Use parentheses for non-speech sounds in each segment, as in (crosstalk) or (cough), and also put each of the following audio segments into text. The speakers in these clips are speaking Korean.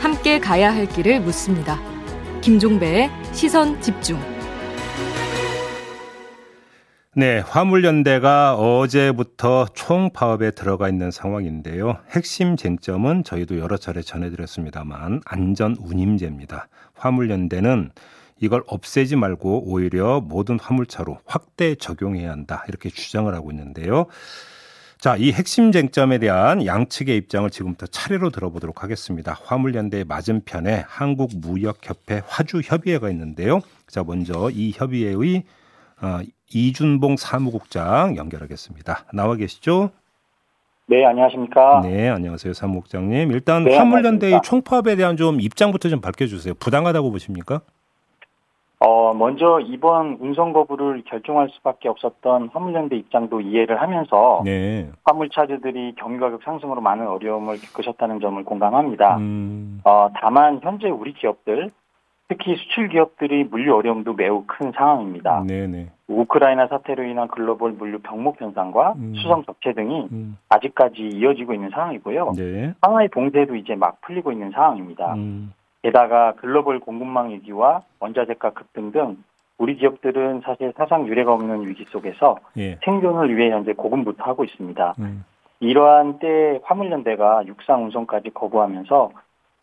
함께 가야 할 길을 묻습니다. 김종배의 시선 집중. 네, 화물연대가 어제부터 총파업에 들어가 있는 상황인데요. 핵심 쟁점은 저희도 여러 차례 전해드렸습니다만 안전 운임제입니다. 화물연대는 이걸 없애지 말고 오히려 모든 화물차로 확대 적용해야 한다 이렇게 주장을 하고 있는데요. 자, 이 핵심 쟁점에 대한 양측의 입장을 지금부터 차례로 들어보도록 하겠습니다. 화물연대 맞은편에 한국무역협회 화주협의회가 있는데요. 자, 먼저 이 협의회의 어, 이준봉 사무국장 연결하겠습니다. 나와 계시죠? 네, 안녕하십니까? 네, 안녕하세요, 사무국장님. 일단 네, 화물연대의 총파업에 대한 좀 입장부터 좀 밝혀주세요. 부당하다고 보십니까? 어, 먼저 이번 운송 거부를 결정할 수밖에 없었던 화물연대 입장도 이해를 하면서 네. 화물차주들이 경유 가격 상승으로 많은 어려움을 겪으셨다는 점을 공감합니다. 음. 어, 다만 현재 우리 기업들 특히 수출 기업들이 물류 어려움도 매우 큰 상황입니다. 네네. 우크라이나 사태로 인한 글로벌 물류 병목 현상과 음. 수성 적체 등이 음. 아직까지 이어지고 있는 상황이고요. 네. 상하이 봉쇄도 이제 막 풀리고 있는 상황입니다. 음. 게다가 글로벌 공급망 위기와 원자재가 급등 등 우리 기업들은 사실 사상 유례가 없는 위기 속에서 예. 생존을 위해 현재 고군부터 하고 있습니다. 음. 이러한 때 화물연대가 육상 운송까지 거부하면서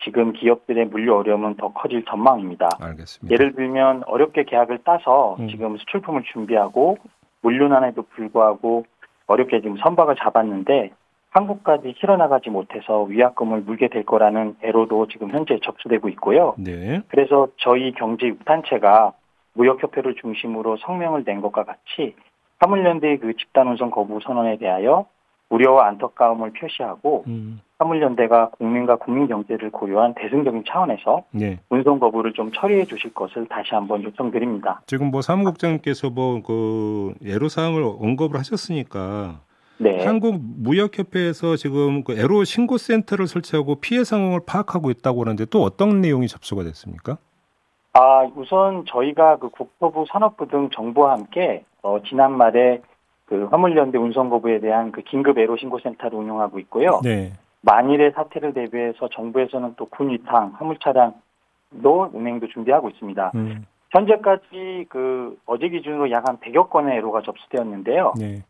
지금 기업들의 물류 어려움은 더 커질 전망입니다. 알겠습니다. 예를 들면 어렵게 계약을 따서 음. 지금 수출품을 준비하고 물류난에도 불구하고 어렵게 지금 선박을 잡았는데 한국까지 실어나가지 못해서 위약금을 물게 될 거라는 애로도 지금 현재 접수되고 있고요. 네. 그래서 저희 경제 6단체가 무역협회를 중심으로 성명을 낸 것과 같이 화물연대의 그 집단 운송 거부 선언에 대하여 우려와 안타까움을 표시하고 음. 화물연대가 국민과 국민 경제를 고려한 대승적인 차원에서 네. 운송 거부를 좀 처리해 주실 것을 다시 한번 요청드립니다. 지금 뭐 사무국장님께서 뭐그 예로 사항을 언급을 하셨으니까 네. 한국 무역협회에서 지금 그 애로 신고 센터를 설치하고 피해 상황을 파악하고 있다고 하는데 또 어떤 내용이 접수가 됐습니까? 아 우선 저희가 그 국토부 산업부 등 정부와 함께 어, 지난 말에 그 화물연대 운송거부에 대한 그 긴급 애로 신고 센터를 운영하고 있고요. 네. 만일의 사태를 대비해서 정부에서는 또 군 위탕, 화물차량도 운행도 준비하고 있습니다. 음. 현재까지 그 어제 기준으로 약 한 100여 건의 애로가 접수되었는데요. 네.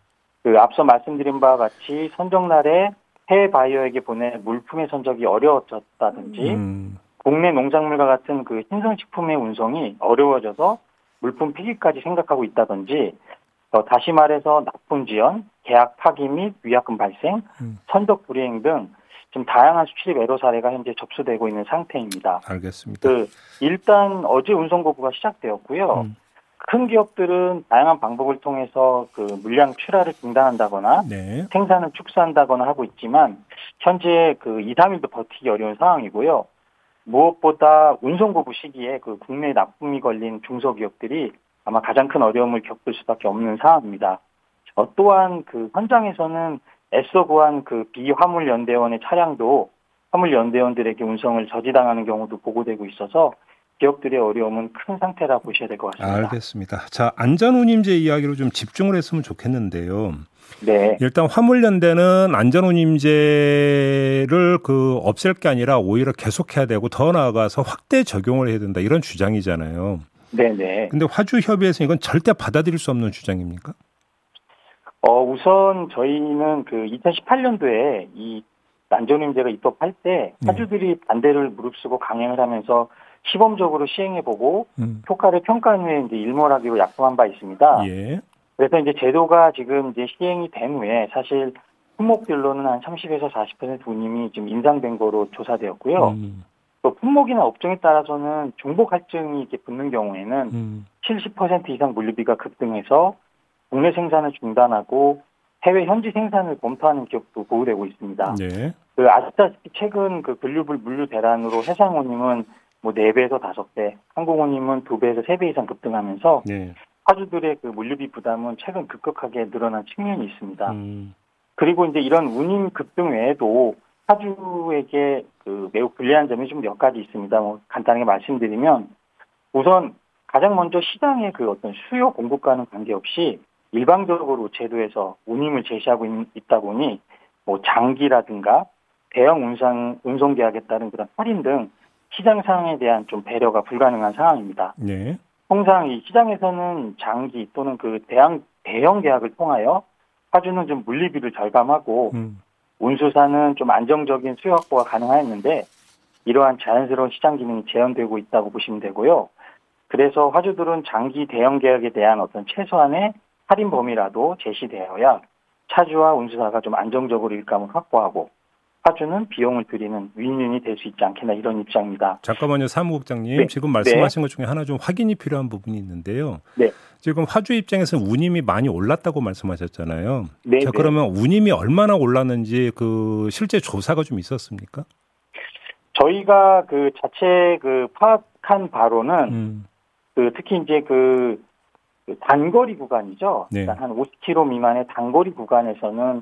그 앞서 말씀드린 바와 같이 선정날에 해외 바이어에게 보내 물품의 선적이 어려워졌다든지 음. 국내 농작물과 같은 그 신선식품의 운송이 어려워져서 물품 폐기까지 생각하고 있다든지 어, 다시 말해서 납품 지연, 계약 파기 및 위약금 발생, 음. 선적 불이행 등 지금 다양한 수출입 애로 사례가 현재 접수되고 있는 상태입니다. 알겠습니다. 그 일단 어제 운송 거부가 시작되었고요. 음. 큰 기업들은 다양한 방법을 통해서 그 물량 출하를 중단한다거나 네. 생산을 축소한다거나 하고 있지만 현재 그 2, 3일도 버티기 어려운 상황이고요. 무엇보다 운송 거부 시기에 그 국내 납품이 걸린 중소기업들이 아마 가장 큰 어려움을 겪을 수밖에 없는 상황입니다. 어, 또한 그 현장에서는 애써 구한 그 비화물 연대원의 차량도 화물 연대원들에게 운송을 저지당하는 경우도 보고되고 있어서 기업들의 어려움은 큰 상태라 보셔야 될 것 같습니다. 알겠습니다. 자, 안전운임제 이야기로 좀 집중을 했으면 좋겠는데요. 네. 일단 화물연대는 안전운임제를 그 없앨 게 아니라 오히려 계속해야 되고 더 나아가서 확대 적용을 해야 된다 이런 주장이잖아요. 네네. 근데 화주협의회에서 이건 절대 받아들일 수 없는 주장입니까? 어, 우선 저희는 그 2018년도에 이 안전운임제가 입법할 때 네. 화주들이 반대를 무릅쓰고 강행을 하면서 시범적으로 시행해보고 음. 효과를 평가한 후에 이제 일몰하기로 약속한 바 있습니다. 예. 그래서 이제 제도가 지금 이제 시행이 된 후에 사실 품목별로는 한 30에서 40% 운임이 지금 인상된 거로 조사되었고요. 음. 또 품목이나 업종에 따라서는 중복 할증이 이렇게 붙는 경우에는 음. 70% 이상 물류비가 급등해서 국내 생산을 중단하고 해외 현지 생산을 검토하는 기업도 보호되고 있습니다. 네. 그 아시다시피 최근 그 근류불 물류 대란으로 해상운임은 뭐 4배에서 5배, 항공운임은 2배에서 3배 이상 급등하면서 네. 화주들의 그 물류비 부담은 최근 급격하게 늘어난 측면이 있습니다. 음. 그리고 이제 이런 운임 급등 외에도 화주에게 그 매우 불리한 점이 좀 몇 가지 있습니다. 뭐 간단하게 말씀드리면 우선 가장 먼저 시장의 그 어떤 수요 공급과는 관계없이 일방적으로 제도에서 운임을 제시하고 있, 다 보니 뭐 장기라든가 대형 운송 운송 계약에 따른 그런 할인 등 시장 상황에 대한 좀 배려가 불가능한 상황입니다. 네. 통상 이 시장에서는 장기 또는 그 대형 대형 계약을 통하여 화주는 좀 물리비를 절감하고 음. 운수사는 좀 안정적인 수요 확보가 가능하였는데 이러한 자연스러운 시장 기능이 재현되고 있다고 보시면 되고요. 그래서 화주들은 장기 대형 계약에 대한 어떤 최소한의 할인 범위라도 제시되어야 차주와 운수사가 좀 안정적으로 일감을 확보하고 화주는 비용을 들이는 윈윈이 될 수 있지 않겠나 이런 입장입니다. 잠깐만요, 사무국장님. 네. 지금 말씀하신 네. 것 중에 하나 좀 확인이 필요한 부분이 있는데요. 네. 지금 화주 입장에서 운임이 많이 올랐다고 말씀하셨잖아요. 네. 자, 네. 그러면 운임이 얼마나 올랐는지 그 실제 조사가 좀 있었습니까? 저희가 그 자체 그 파악한 바로는 음. 그 특히 이제 그, 그 단거리 구간이죠. 네. 그러니까 한 50km 미만의 단거리 구간에서는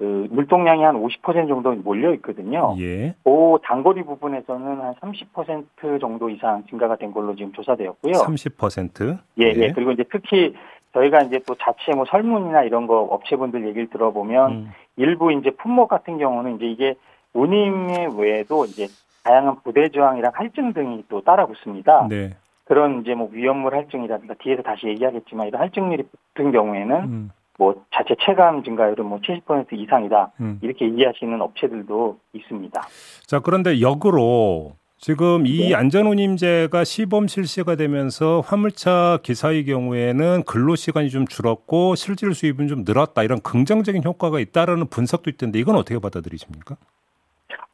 그 물동량이 한 50% 정도 몰려 있거든요. 예. 그 단거리 부분에서는 한 30% 정도 이상 증가가 된 걸로 지금 조사되었고요. 30%? 예, 예. 예. 그리고 이제 특히 저희가 이제 또 자체 뭐 설문이나 이런 거 업체분들 얘기를 들어보면 음. 일부 이제 품목 같은 경우는 이제 이게 운임 외에도 이제 다양한 부대 저항이랑 할증 등이 또 따라 붙습니다. 네. 그런 이제 뭐 위험물 할증이라든가 뒤에서 다시 얘기하겠지만 이런 할증률이 붙은 경우에는 음. 뭐 자체 체감 증가율은 뭐 70% 이상이다 음. 이렇게 이해하시는 업체들도 있습니다. 자 그런데 역으로 지금 이 네. 안전운임제가 시범 실시가 되면서 화물차 기사의 경우에는 근로 시간이 좀 줄었고 실질 수입은 좀 늘었다 이런 긍정적인 효과가 있다라는 분석도 있던데 이건 어떻게 받아들이십니까?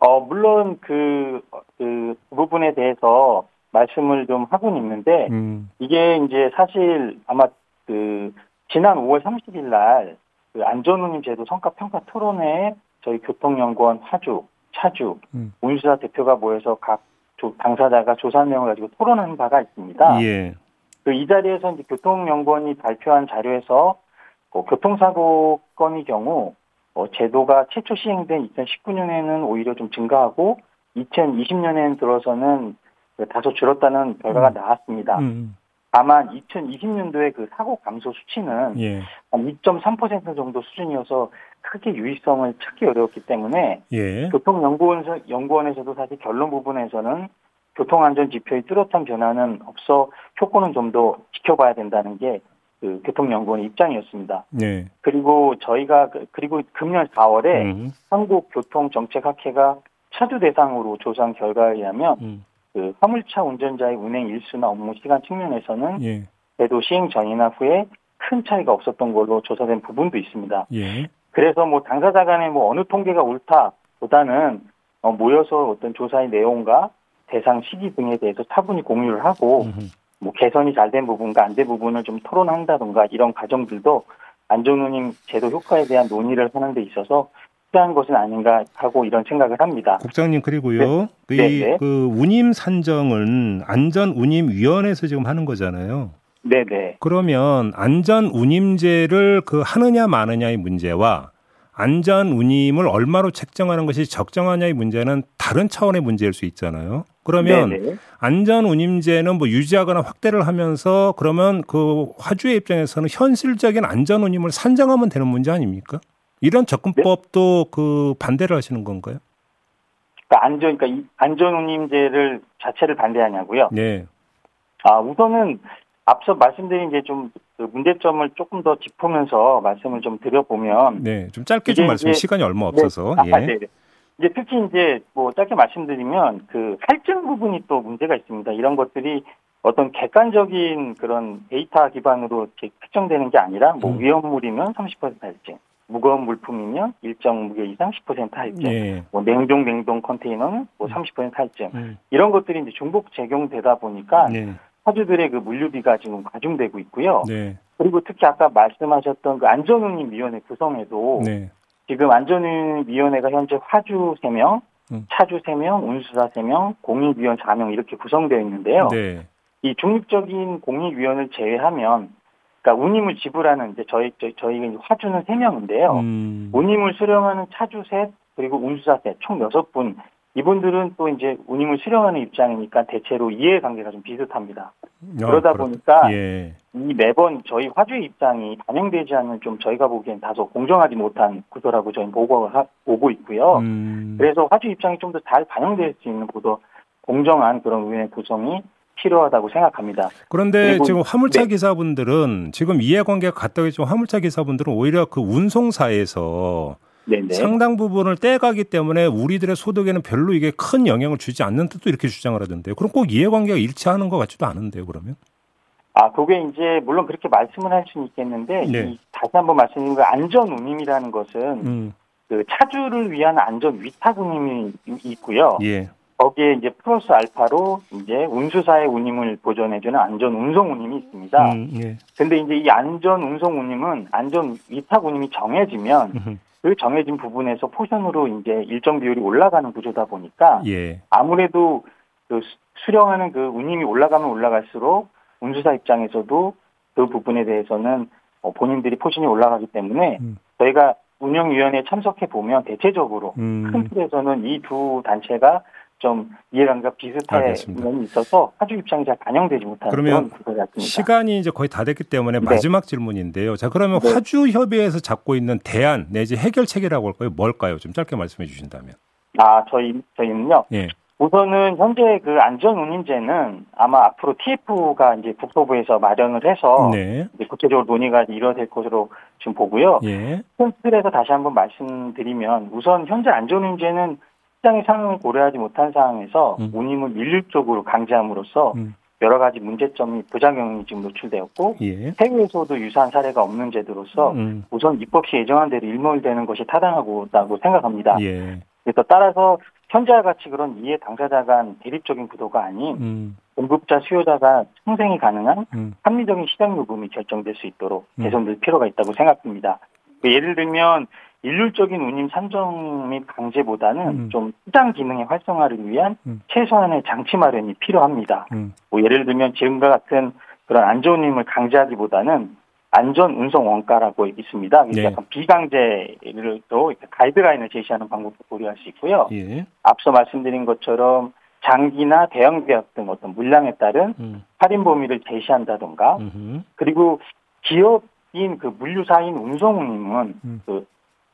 어 물론 그, 그 부분에 대해서 말씀을 좀 하고는 있는데 음. 이게 이제 사실 아마 그 지난 5월 30일 날 그 안전운임 제도 성과 평가 토론회 저희 교통연구원 화주, 차주, 음. 운수사 대표가 모여서 각 조, 당사자가 조사 내용을 가지고 토론한 바가 있습니다. 예. 그 이 자리에서 이제 교통연구원이 발표한 자료에서 뭐 교통사고 건의 경우 어, 제도가 최초 시행된 2019년에는 오히려 좀 증가하고 2020년에 들어서는 다소 줄었다는 결과가 음. 나왔습니다. 음. 다만 2020년도에 그 사고 감소 수치는 예. 한 2.3% 정도 수준이어서 크게 유의성을 찾기 어려웠기 때문에 예. 교통연구원 연구원에서도 사실 결론 부분에서는 교통안전 지표의 뚜렷한 변화는 없어 효과는 좀 더 지켜봐야 된다는 게 그 교통연구원의 입장이었습니다. 네. 그리고 저희가 그, 그리고 금년 4월에 음. 한국교통정책학회가 차주 대상으로 조사한 결과에 의하면 음. 그 화물차 운전자의 운행 일수나 업무 시간 측면에서는 예. 제도 시행 전이나 후에 큰 차이가 없었던 걸로 조사된 부분도 있습니다. 예. 그래서 뭐 당사자 간에 뭐 어느 통계가 옳다보다는 어 모여서 어떤 조사의 내용과 대상 시기 등에 대해서 차분히 공유를 하고 음흠. 뭐 개선이 잘 된 부분과 안 된 부분을 좀 토론한다던가 이런 과정들도 안전운임 제도 효과에 대한 논의를 하는 데 있어서 필요한 것은 아닌가 하고 이런 생각을 합니다. 국장님 그리고요. 네. 네, 네. 그 운임 산정은 안전 운임 위원회에서 지금 하는 거잖아요. 네, 네. 그러면 안전 운임제를 그 하느냐 마느냐의 문제와 안전 운임을 얼마로 책정하는 것이 적정하냐의 문제는 다른 차원의 문제일 수 있잖아요. 그러면 네네. 안전 운임제는 뭐 유지하거나 확대를 하면서 그러면 그 화주의 입장에서는 현실적인 안전 운임을 산정하면 되는 문제 아닙니까? 이런 접근법도 네? 그 반대를 하시는 건가요? 그러니까 안전 그러니까 안전운임제를 자체를 반대하냐고요? 네. 아 우선은 앞서 말씀드린 게좀 그 문제점을 조금 더 짚으면서 말씀을 좀 드려보면 네, 좀 짧게 좀 말씀. 시간이 얼마 없어서 네. 아, 예. 네. 이제 특히 이제 뭐 짧게 말씀드리면 그 할증 부분이 또 문제가 있습니다. 이런 것들이 어떤 객관적인 그런 데이터 기반으로 특정되는 게 아니라 뭐 음. 위험물이면 30% 할증, 무거운 물품이면 일정 무게 이상 10% 할증, 네. 뭐 냉동 냉동 컨테이너는 뭐 30% 음. 할증 음. 이런 것들이 이제 중복 적용되다 보니까 네. 화주들의 그 물류비가 지금 가중되고 있고요. 네. 그리고 특히 아까 말씀하셨던 그 안전운임위원회 구성에도 네. 지금 안전운임위원회가 현재 화주 3명, 음. 차주 3명, 운수사 3명, 공익위원 4명 이렇게 구성되어 있는데요. 네. 이 중립적인 공익위원을 제외하면 그러니까 운임을 지불하는 이제 저희 저희 저희 화주는 세 명인데요. 음. 운임을 수령하는 차주 셋 그리고 운수사 셋총 여섯 분 이분들은 또 이제 운임을 수령하는 입장이니까 대체로 이해관계가 좀 비슷합니다. 어, 그러다 그렇 보니까 예. 이 매번 저희 화주의 입장이 반영되지 않는 좀 저희가 보기엔 다소 공정하지 못한 구조라고 저희 보고 보고 있고요. 음. 그래서 화주 입장이 좀 더 잘 반영될 수 있는 보도 공정한 그런 의회 구성이 필요하다고 생각합니다. 그런데 지금 화물차 네. 기사분들은 지금 이해관계가 같다고 했지만 화물차 기사분들은 오히려 그 운송사에서 네네. 상당 부분을 떼가기 때문에 우리들의 소득에는 별로 이게 큰 영향을 주지 않는 뜻도 이렇게 주장을 하던데요. 그럼 꼭 이해관계가 일치하는 것 같지도 않은데요, 그러면? 아, 그게 이제 물론 그렇게 말씀을 할 수는 있겠는데 네. 이, 다시 한번 말씀드리는 그 안전 운임이라는 것은 음. 그 차주를 위한 안전 위탁 운임이 있고요. 예. 거기에 이제 플러스 알파로 이제 운수사의 운임을 보존해주는 안전 운송 운임이 있습니다. 음, 예. 근데 이제 이 안전 운송 운임은 안전 위탁 운임이 정해지면 음흠. 그 정해진 부분에서 포션으로 이제 일정 비율이 올라가는 구조다 보니까 예. 아무래도 그 수령하는 그 운임이 올라가면 올라갈수록 운수사 입장에서도 그 부분에 대해서는 어, 본인들이 포션이 올라가기 때문에 음. 저희가 운영위원회에 참석해 보면 대체적으로 음. 큰 틀에서는 이 두 단체가 좀 이해관계가 비슷한 면이 있어서 화주 입장이 잘 반영되지 못하는 그러면 그런 같습니다. 시간이 이제 거의 다 됐기 때문에 네. 마지막 질문인데요. 자 그러면 네. 화주 협의회에서 잡고 있는 대안 내지 해결책이라고 할까요? 뭘까요? 좀 짧게 말씀해 주신다면. 아 저희 저희는요. 예. 우선은 현재 그 안전 운임제는 아마 앞으로 TF가 이제 국토부에서 마련을 해서 네. 구체적으로 논의가 이루어질 것으로 지금 보고요. 예. 큰 틀에서 다시 한번 말씀드리면 우선 현재 안전 운임제는 시장의 상황을 고려하지 못한 상황에서 음. 운임을 일률적으로 강제함으로써 음. 여러 가지 문제점이 부작용이 지금 노출되었고 예. 해외에서도 유사한 사례가 없는 제도로서 음. 우선 입법 시 예정한 대로 일몰되는 것이 타당하다고 생각합니다. 예. 그래서 따라서 현재와 같이 그런 이해 당사자 간 대립적인 구도가 아닌 음. 공급자 수요자가 상생이 가능한 음. 합리적인 시장 요금이 결정될 수 있도록 음. 개선될 필요가 있다고 생각합니다. 그 예를 들면 일률적인 운임 산정 및 강제보다는 음. 좀 시장 기능의 활성화를 위한 음. 최소한의 장치 마련이 필요합니다. 음. 뭐 예를 들면 지금과 같은 그런 안전 운임을 강제하기보다는 안전 운송 원가라고 있습니다. 네. 약간 비강제를 또 가이드라인을 제시하는 방법도 고려할 수 있고요. 예. 앞서 말씀드린 것처럼 장기나 대형 계약 등 어떤 물량에 따른 음. 할인 범위를 제시한다던가 음흠. 그리고 기업 인 그 물류사인 운송운임은 음. 그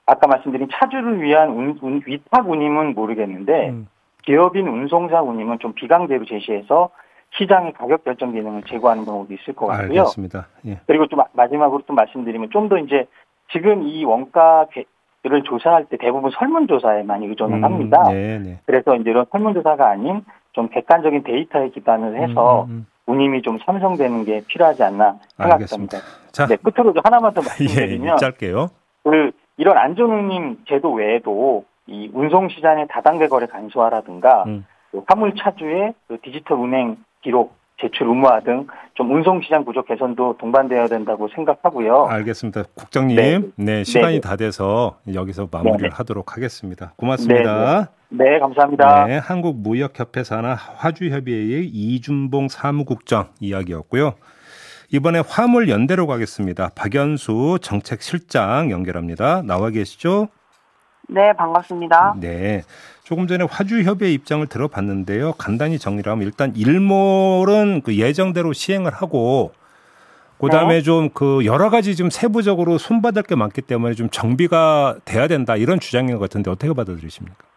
아까 말씀드린 차주를 위한 운, 운, 위탁 운임은 모르겠는데 음. 기업인 운송사 운임은 좀 비강제로 제시해서 시장의 가격 결정 기능을 제고하는 경우도 있을 것 같고요. 알겠습니다. 예. 그리고 좀 마지막으로 또 말씀드리면 좀 더 이제 지금 이 원가를 조사할 때 대부분 설문조사에 많이 의존을 음, 합니다. 네, 네. 그래서 이제 이런 설문조사가 아닌 좀 객관적인 데이터에 기반을 해서 음, 음. 음. 운임이 좀 삼성되는 게 필요하지 않나 생각합니다. 자, 네, 끝으로 하나만 더 (laughs) 말씀드리면 예, 짧게요. 그 이런 안전운임 제도 외에도 이 운송 시장의 다단계 거래 간소화라든가 음. 그 화물 차주의 그 디지털 운행 기록 제출 의무화 등 좀 운송 시장 구조 개선도 동반되어야 된다고 생각하고요. 알겠습니다. 국장님, 네, 네 시간이 네. 다 돼서 여기서 마무리를 네. 하도록 하겠습니다. 고맙습니다. 네, 네. 감사합니다. 네, 한국무역협회 산하 화주협의회의 이준봉 사무국장 이야기였고요. 이번에 화물 연대로 가겠습니다. 박연수 정책실장 연결합니다. 나와 계시죠? 네, 반갑습니다. 네. 조금 전에 화주협의 입장을 들어봤는데요. 간단히 정리를 하면 일단 일몰은 그 예정대로 시행을 하고 그다음에 네. 좀그 여러 가지 좀 세부적으로 손받을 게 많기 때문에 좀 정비가 돼야 된다 이런 주장인 것 같은데 어떻게 받아들이십니까?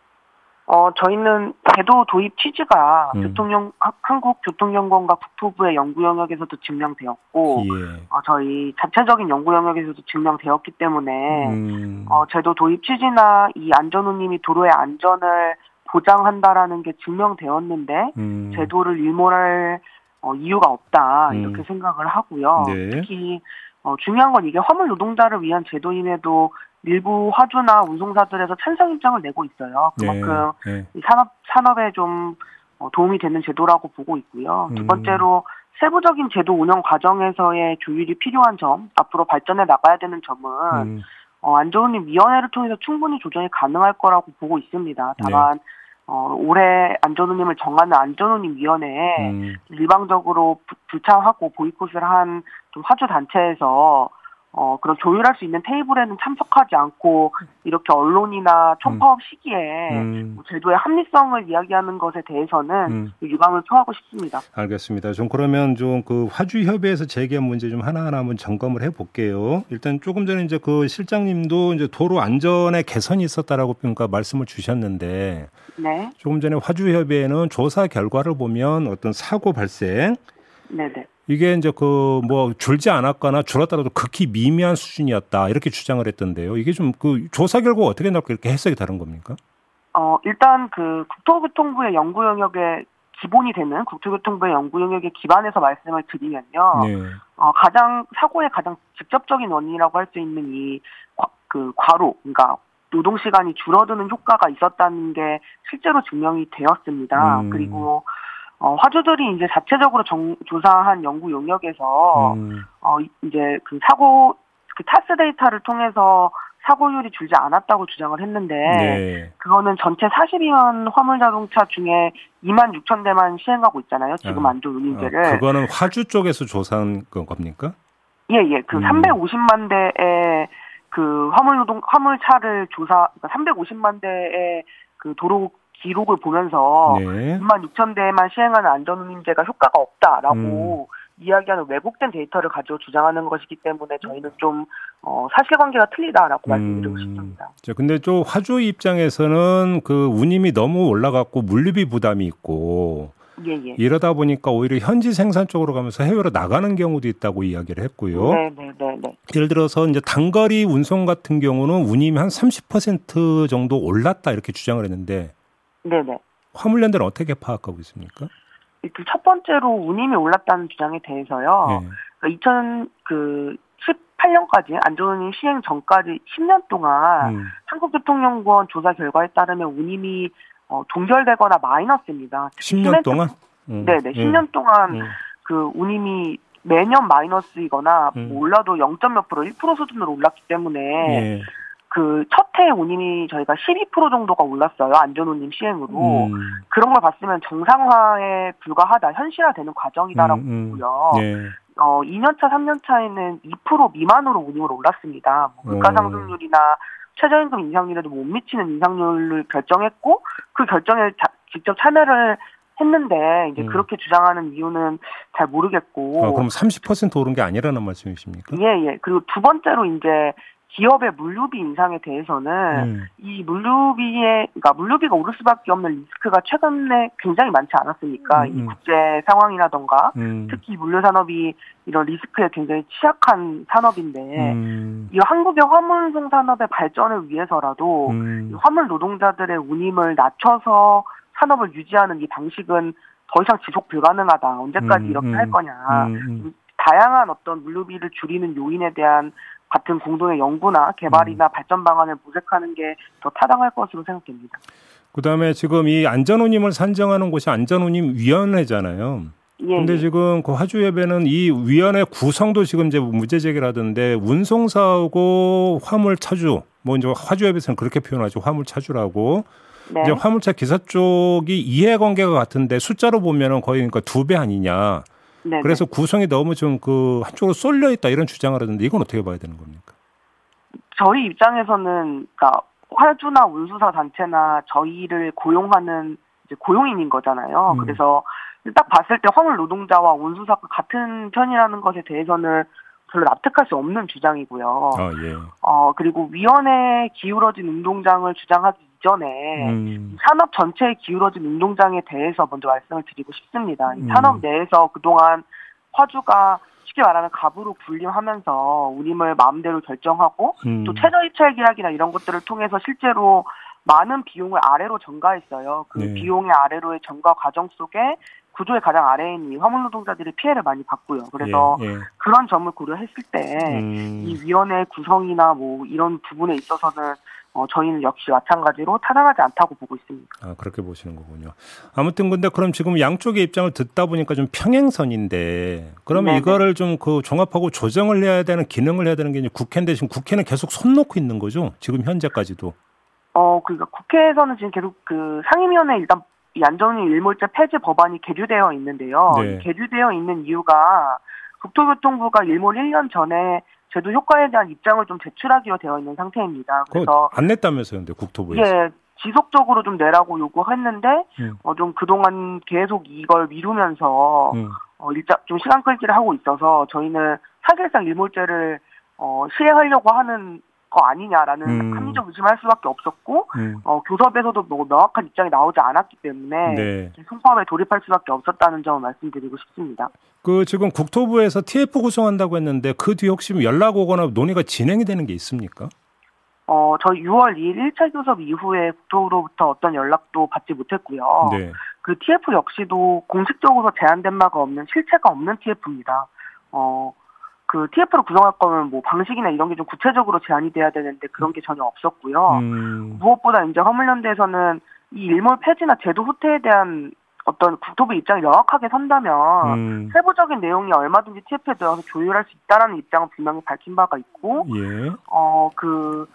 어, 저희는 제도 도입 취지가 음. 교통연, 한국교통연구원과 국토부의 연구 영역에서도 증명되었고, 예. 어, 저희 자체적인 연구 영역에서도 증명되었기 때문에, 음. 어, 제도 도입 취지나 이 안전운임이 도로의 안전을 보장한다라는 게 증명되었는데, 음. 제도를 일몰할 어, 이유가 없다, 이렇게 음. 생각을 하고요. 네. 특히, 어, 중요한 건 이게 화물 노동자를 위한 제도임에도 일부 화주나 운송사들에서 찬성 입장을 내고 있어요. 그만큼 네, 네. 산업 산업에 좀 어, 도움이 되는 제도라고 보고 있고요. 두 음. 번째로 세부적인 제도 운영 과정에서의 조율이 필요한 점, 앞으로 발전해 나가야 되는 점은 음. 어, 안전운임 위원회를 통해서 충분히 조정이 가능할 거라고 보고 있습니다. 다만 네. 어, 올해 안전운임을 정하는 안전운임 위원회에 음. 일방적으로 부, 불참하고 보이콧을 한 좀 화주 단체에서 어, 그런 조율할 수 있는 테이블에는 참석하지 않고 이렇게 언론이나 총파업 음. 시기에 음. 뭐 제도의 합리성을 이야기하는 것에 대해서는 음. 유감을 표하고 싶습니다. 알겠습니다. 좀 그러면 좀 그 화주협의회에서 제기한 문제 좀 하나하나 한번 점검을 해볼게요. 일단 조금 전에 이제 그 실장님도 이제 도로 안전에 개선이 있었다라고 그러니까 말씀을 주셨는데 네. 조금 전에 화주협의회는 조사 결과를 보면 어떤 사고 발생 네네. 이게 이제 그 뭐 줄지 않았거나 줄었다라도 극히 미미한 수준이었다 이렇게 주장을 했던데요. 이게 좀 그 조사 결과 어떻게 나올까 이렇게 해석이 다른 겁니까? 어 일단 그 국토교통부의 연구 영역에 기본이 되는 국토교통부의 연구 영역에 기반해서 말씀을 드리면요. 네. 어 가장 사고의 가장 직접적인 원인이라고 할 수 있는 이 그 과로, 그러니까 노동 시간이 줄어드는 효과가 있었다는 게 실제로 증명이 되었습니다. 음. 그리고 어, 화주들이 이제 자체적으로 정, 조사한 연구 용역에서 음. 어, 이제 그 사고 그 타스 데이터를 통해서 사고율이 줄지 않았다고 주장을 했는데 네. 그거는 전체 42만 화물 자동차 중에 2만 6천 대만 시행하고 있잖아요. 지금 아, 안 좋은 운임제를. 아, 그거는 화주 쪽에서 조사한 겁니까? 예, 예. 그 음. 350만 대의 그 화물 노동 화물 차를 조사 그러니까 350만 대의 그 도로 기록을 보면서 네. 2만 6천 대만 시행하는 안전운임제가 효과가 없다라고 음. 이야기하는 왜곡된 데이터를 가지고 주장하는 것이기 때문에 저희는 좀 어, 사실관계가 틀리다라고 음. 말씀드리고 싶습니다. 자, 근데 또 화주 입장에서는 그 운임이 너무 올라갔고 물류비 부담이 있고 예, 예. 이러다 보니까 오히려 현지 생산 쪽으로 가면서 해외로 나가는 경우도 있다고 이야기를 했고요. 네, 네, 네, 네. 예를 들어서 이제 단거리 운송 같은 경우는 운임이 한 30% 정도 올랐다 이렇게 주장을 했는데 네네. 화물연대는 어떻게 파악하고 있습니까? 첫 번째로 운임이 올랐다는 주장에 대해서요. 네. 그러니까 2018년까지 안전운임 시행 전까지 10년 동안 음. 한국교통연구원 조사 결과에 따르면 운임이 어, 동결되거나 마이너스입니다. 10년 동안? 음. 네네. 10년 음. 동안 음. 그 운임이 매년 마이너스이거나 음. 뭐 올라도 0. 몇 프로, 1% 수준으로 올랐기 때문에 예. 그 첫해 운임이 저희가 12% 정도가 올랐어요. 안전 운임 시행으로. 음. 그런 걸 봤으면 정상화에 불과하다, 현실화되는 과정이다라고 음, 음. 보고요. 네. 어, 2년차, 3년차에는 2% 미만으로 운임으로 올랐습니다. 뭐 물가 상승률이나 최저임금 인상률에도 못 미치는 인상률을 결정했고, 그 결정에 자, 직접 참여를 했는데 이제 음. 그렇게 주장하는 이유는 잘 모르겠고. 아, 그럼 30% 오른 게 아니라는 말씀이십니까? 예, 예. 그리고 두 번째로 이제 기업의 물류비 인상에 대해서는 음. 이 물류비에 그러니까 물류비가 오를 수밖에 없는 리스크가 최근에 굉장히 많지 않았습니까? 음. 이 국제 상황이라던가 음. 특히 물류 산업이 이런 리스크에 굉장히 취약한 산업인데 음. 이 한국의 화물송 산업의 발전을 위해서라도 음. 화물 노동자들의 운임을 낮춰서 산업을 유지하는 이 방식은 더 이상 지속 불가능하다. 언제까지 음, 이렇게 할 거냐. 다양한 어떤 물류비를 줄이는 요인에 대한 같은 공동의 연구나 개발이나 음. 발전 방안을 모색하는 게 더 타당할 것으로 생각됩니다. 그다음에 지금 이 안전운임을 산정하는 곳이 안전운임 위원회잖아요. 예, 근데 예. 지금 그 화주협회는 이 위원회 구성도 지금 이제 무죄 제기를 하던데 운송사하고 화물 차주 뭐 이제 화주협에서는 그렇게 표현하죠 화물 차주라고 네. 이제 화물차 기사 쪽이 이해관계가 같은데 숫자로 보면은 거의 그러니까 두 배 아니냐 네네. 그래서 구성이 너무 좀 그 한쪽으로 쏠려 있다 이런 주장을 하던데 이건 어떻게 봐야 되는 겁니까? 저희 입장에서는 그러니까 화주나 운수사 단체나 저희를 고용하는 이제 고용인인 거잖아요. 음. 그래서 딱 봤을 때 화물 노동자와 운수사가 같은 편이라는 것에 대해서는 별로 납득할 수 없는 주장이고요. 아, 예. 어, 그리고 위원회에 기울어진 운동장을 주장하기 이전에 음. 산업 전체에 기울어진 운동장에 대해서 먼저 말씀을 드리고 싶습니다. 음. 산업 내에서 그동안 화주가 쉽게 말하면 갑으로 군림하면서 운임을 마음대로 결정하고 음. 또 최저입찰 계약이나 이런 것들을 통해서 실제로 많은 비용을 아래로 전가했어요. 그 네. 비용의 아래로의 전가 과정 속에 구조의 가장 아래에 있는 화물 노동자들이 피해를 많이 받고요. 그래서 예, 예. 그런 점을 고려했을 때이 음. 위원회 구성이나 뭐 이런 부분에 있어서는 어, 저희는 역시 마찬가지로 타당하지 않다고 보고 있습니다. 아, 그렇게 보시는 거군요. 아무튼 근데 그럼 지금 양쪽의 입장을 듣다 보니까 좀 평행선인데 그러면 네네. 이거를 좀 그 종합하고 조정을 해야 되는 기능을 해야 되는 게 이제 국회인데 지금 국회는 계속 손 놓고 있는 거죠. 지금 현재까지도. 어, 그러니까 국회에서는 지금 계속 그 상임위원회 일단 이 안전위 일몰제 폐지 법안이 계류되어 있는데요. 네. 계류되어 있는 이유가 국토교통부가 일몰 1년 전에 제도 효과에 대한 입장을 좀 제출하기로 되어 있는 상태입니다. 그래서 안 냈다면서요, 근데 국토부에서? 예, 지속적으로 좀 내라고 요구했는데 음. 어, 좀 그동안 계속 이걸 미루면서 음. 어, 일자 좀 시간 끌기를 하고 있어서 저희는 사실상 일몰제를 어, 시행하려고 하는 거 아니냐라는 음. 합리적 의심을 할 수밖에 없었고 음. 어, 교섭에서도 뭐 명확한 입장이 나오지 않았기 때문에 네. 송파업에 돌입할 수밖에 없었다는 점을 말씀드리고 싶습니다. 그 지금 국토부에서 TF 구성한다고 했는데 그 뒤에 혹시 연락 오거나 논의가 진행이 되는 게 있습니까? 어, 저희 6월 2일 1차 교섭 이후에 국토부로부터 어떤 연락도 받지 못했고요. 네. 그 TF 역시도 공식적으로 제한된 바가 없는 실체가 없는 TF입니다. 어, 그 TF를 구성할 거면 뭐 방식이나 이런 게 좀 구체적으로 제한이 돼야 되는데 그런 게 전혀 없었고요. 음. 무엇보다 이제 화물연대에서는 이 일몰 폐지나 제도 후퇴에 대한 어떤 국토부 입장이 명확하게 선다면 음. 세부적인 내용이 얼마든지 TF에 들어가서 조율할 수 있다라는 입장을 분명히 밝힌 바가 있고, 예. 어그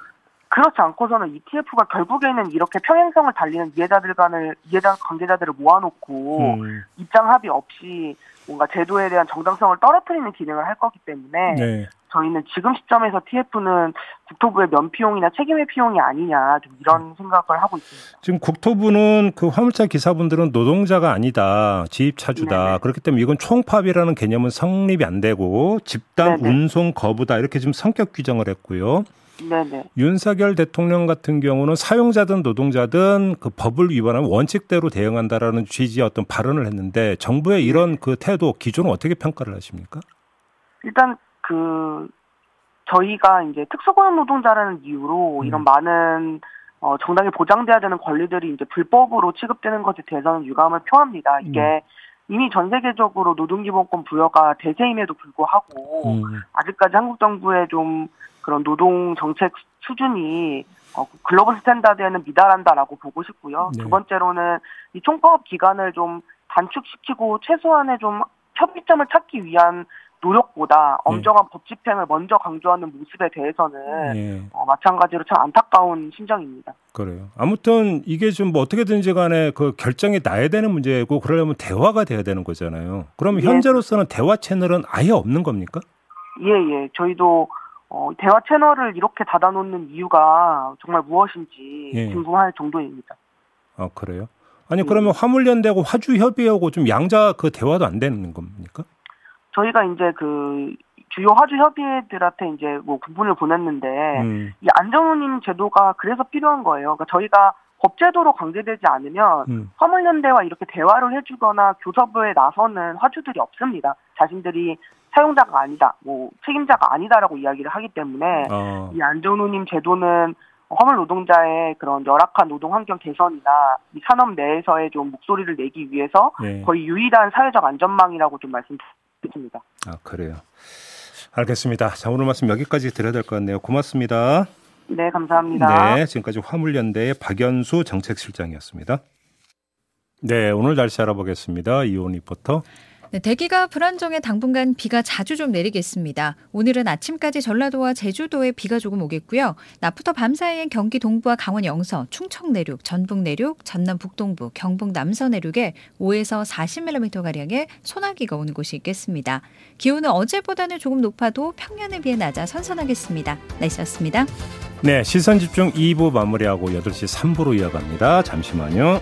그렇지 않고서는 ETF가 결국에는 이렇게 평행성을 달리는 이해자들 간을 이해자 관계자들을 모아놓고 음. 입장 합의 없이 뭔가 제도에 대한 정당성을 떨어뜨리는 기능을 할 거기 때문에 네. 저희는 지금 시점에서 TF는 국토부의 면피용이나 책임의 피용이 아니냐 좀 이런 음. 생각을 하고 있습니다. 지금 국토부는 그 화물차 기사분들은 노동자가 아니다 지입차주다 네네. 그렇기 때문에 이건 총파업이라는 개념은 성립이 안 되고 집단 네네. 운송 거부다 이렇게 좀 성격 규정을 했고요. 네네. 윤석열 대통령 같은 경우는 사용자든 노동자든 그 법을 위반하면 원칙대로 대응한다라는 취지의 어떤 발언을 했는데 정부의 이런 그 태도 기조는 어떻게 평가를 하십니까? 일단 그 저희가 이제 특수고용 노동자라는 이유로 음. 이런 많은 어, 정당히 보장돼야 되는 권리들이 이제 불법으로 취급되는 것에 대해서는 유감을 표합니다. 이게 음. 이미 전 세계적으로 노동기본권 부여가 대세임에도 불구하고 음. 아직까지 한국 정부의 좀 그런 노동 정책 수준이 어, 글로벌 스탠다드에는 미달한다라고 보고 싶고요. 네. 두 번째로는 이 총파업 기간을 좀 단축시키고 최소한의 좀 협의점을 찾기 위한 노력보다 네. 엄정한 네. 법 집행을 먼저 강조하는 모습에 대해서는 네. 어, 마찬가지로 참 안타까운 심정입니다. 그래요. 아무튼 이게 좀 뭐 어떻게든지 간에 그 결정이 나야 되는 문제고 그러려면 대화가 돼야 되는 거잖아요. 그러면 예. 현재로서는 대화 채널은 아예 없는 겁니까? 예, 예. 저희도 어, 대화 채널을 이렇게 닫아놓는 이유가 정말 무엇인지 예. 궁금할 정도입니다. 아 그래요? 아니 그러면 화물연대하고 화주협의하고 좀 양자 그 대화도 안 되는 겁니까? 저희가 이제 그 주요 화주 협의회들한테 이제 뭐 구분을 보냈는데 음. 이 안정운임 제도가 그래서 필요한 거예요. 그러니까 저희가 법제도로 강제되지 않으면 음. 화물연대와 이렇게 대화를 해주거나 교섭에 나서는 화주들이 없습니다. 자신들이 사용자가 아니다, 뭐 책임자가 아니다라고 이야기를 하기 때문에 어. 이 안전운임 제도는 화물 노동자의 그런 열악한 노동 환경 개선이나 이 산업 내에서의 좀 목소리를 내기 위해서 네. 거의 유일한 사회적 안전망이라고 좀 말씀드립니다. 아 그래요. 알겠습니다. 자 오늘 말씀 여기까지 드려야 될 것 같네요. 고맙습니다. 네, 감사합니다. 네, 지금까지 화물연대의 박연수 정책실장이었습니다. 네, 오늘 날씨 알아보겠습니다. 이온 리포터. 네, 대기가 불안정해 당분간 비가 자주 좀 내리겠습니다. 오늘은 아침까지 전라도와 제주도에 비가 조금 오겠고요. 낮부터 밤 사이엔 경기 동부와 강원 영서, 충청 내륙, 전북 내륙, 전남 북동부, 경북 남서 내륙에 5에서 40mm 가량의 소나기가 오는 곳이 있겠습니다. 기온은 어제보다는 조금 높아도 평년에 비해 낮아 선선하겠습니다. 날씨였습니다. 네, 시선 집중 2부 마무리하고 8시 3부로 이어갑니다. 잠시만요.